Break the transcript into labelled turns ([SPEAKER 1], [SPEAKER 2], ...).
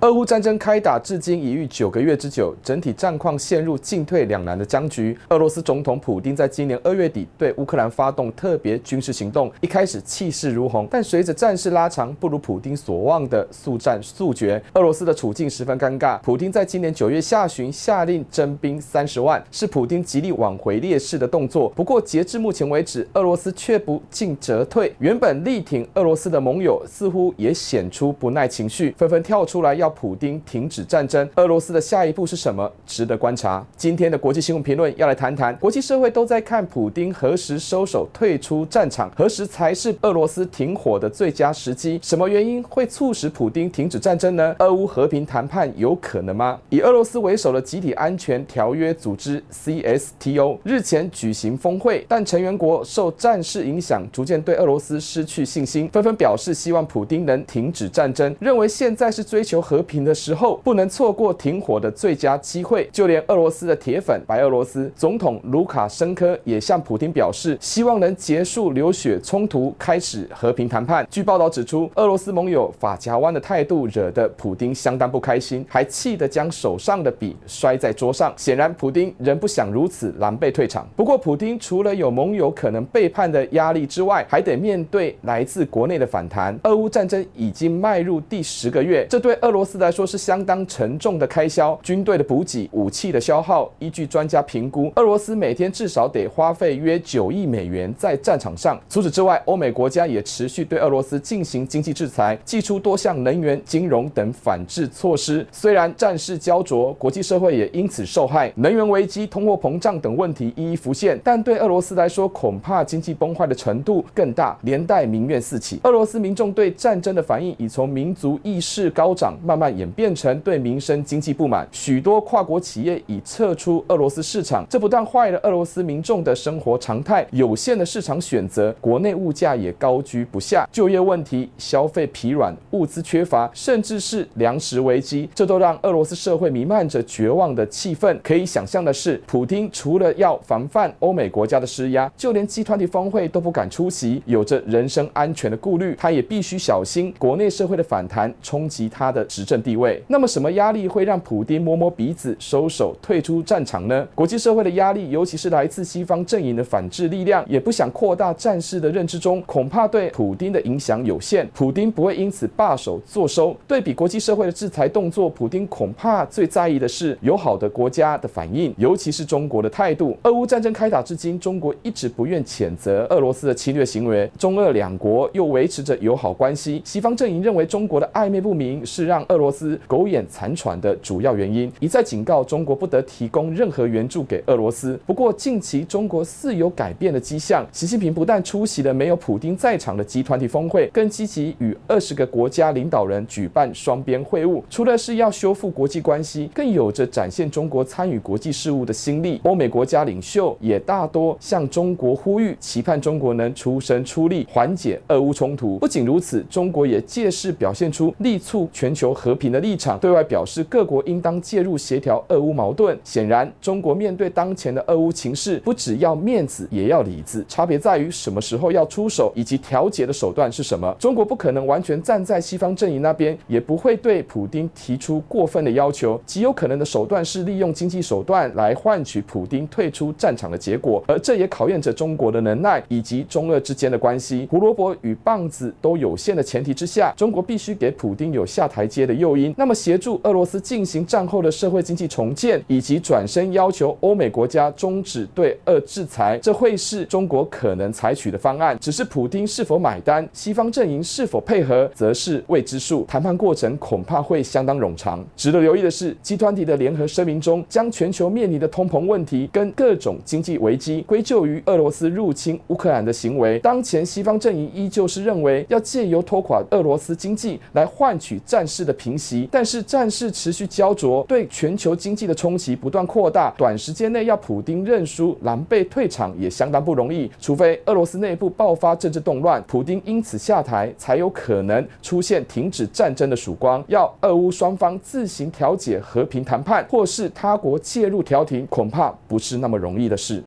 [SPEAKER 1] 俄乌战争开打至今已逾九个月之久，整体战况陷入进退两难的僵局。俄罗斯总统普丁在今年二月底对乌克兰发动特别军事行动，一开始气势如虹，但随着战事拉长，不如普丁所望的速战速决。俄罗斯的处境十分尴尬。普丁在今年九月下旬下令征兵三十万，是普丁极力挽回劣势的动作。不过截至目前为止，俄罗斯却不进则退。原本力挺俄罗斯的盟友似乎也显出不耐情绪，纷纷跳出来要。普丁停止战争，俄罗斯的下一步是什么？值得观察。今天的国际新闻评论要来谈谈，国际社会都在看普丁何时收手退出战场，何时才是俄罗斯停火的最佳时机？什么原因会促使普丁停止战争呢？俄乌和平谈判有可能吗？以俄罗斯为首的集体安全条约组织 CSTO 日前举行峰会，但成员国受战事影响，逐渐对俄罗斯失去信心，纷纷表示希望普丁能停止战争，认为现在是追求和和平的时候，不能错过停火的最佳机会。就连俄罗斯的铁粉白俄罗斯总统卢卡申科也向普丁表示，希望能结束流血冲突，开始和平谈判。据报道指出，俄罗斯盟友法夹湾的态度惹得普丁相当不开心，还气得将手上的笔摔在桌上。显然，普丁仍不想如此狼狈退场。不过，普丁除了有盟友可能背叛的压力之外，还得面对来自国内的反弹。俄乌战争已经迈入第十个月，这对俄罗斯斯来说是相当沉重的开销，军队的补给、武器的消耗。依据专家评估，俄罗斯每天至少得花费约九亿美元在战场上。除此之外，欧美国家也持续对俄罗斯进行经济制裁，祭出多项能源、金融等反制措施。虽然战事焦灼，国际社会也因此受害，能源危机、通货膨胀等问题一一浮现。但对俄罗斯来说，恐怕经济崩坏的程度更大，连带民怨四起。俄罗斯民众对战争的反应已从民族意识高涨，慢慢演变成对民生经济不满，许多跨国企业已撤出俄罗斯市场，这不但坏了俄罗斯民众的生活常态，有限的市场选择，国内物价也高居不下，就业问题、消费疲软、物资缺乏，甚至是粮食危机，这都让俄罗斯社会弥漫着绝望的气氛。可以想象的是，普丁除了要防范欧美国家的施压，就连 G20 峰会都不敢出席，有着人身安全的顾虑，他也必须小心国内社会的反弹冲击他的执政地位。那么，什么压力会让普丁摸摸鼻子收手退出战场呢？国际社会的压力，尤其是来自西方阵营的反制力量，也不想扩大战事的认知中，恐怕对普丁的影响有限。普丁不会因此罢手坐收。对比国际社会的制裁动作，普丁恐怕最在意的是友好的国家的反应，尤其是中国的态度。俄乌战争开打至今，中国一直不愿谴责俄罗斯的侵略行为，中俄两国又维持着友好关系。西方阵营认为中国的暧昧不明是让俄罗斯狗眼残喘的主要原因，一再警告中国不得提供任何援助给俄罗斯。不过，近期中国似有改变的迹象。习近平不但出席了没有普丁在场的集团体峰会，更积极与二十个国家领导人举办双边会晤。除了是要修复国际关系，更有着展现中国参与国际事务的心力。欧美国家领袖也大多向中国呼吁，期盼中国能出声出力缓解俄乌冲突。不仅如此，中国也借势表现出力促全球和和平的立场，对外表示各国应当介入协调俄乌矛盾。显然，中国面对当前的俄乌情势，不只要面子，也要里子。差别在于什么时候要出手，以及调解的手段是什么。中国不可能完全站在西方阵营那边，也不会对普丁提出过分的要求。极有可能的手段是利用经济手段来换取普丁退出战场的结果，而这也考验着中国的能耐以及中俄之间的关系。胡萝卜与棒子都有限的前提之下，中国必须给普丁有下台阶的诱因。那么，协助俄罗斯进行战后的社会经济重建，以及转身要求欧美国家终止对俄制裁，这会是中国可能采取的方案。只是普丁是否买单，西方阵营是否配合，则是未知数。谈判过程恐怕会相当冗长。值得留意的是集团体的联合声明中，将全球面临的通膨问题跟各种经济危机归咎于俄罗斯入侵乌克兰的行为。当前西方阵营依旧是认为要借由拖垮俄罗斯经济来换取战事的平息，但是战事持续焦灼，对全球经济的冲击不断扩大，短时间内要普丁认输、狼狈退场也相当不容易。除非俄罗斯内部爆发政治动乱，普丁因此下台，才有可能出现停止战争的曙光。要俄乌双方自行调解、和平谈判，或是他国介入调停，恐怕不是那么容易的事。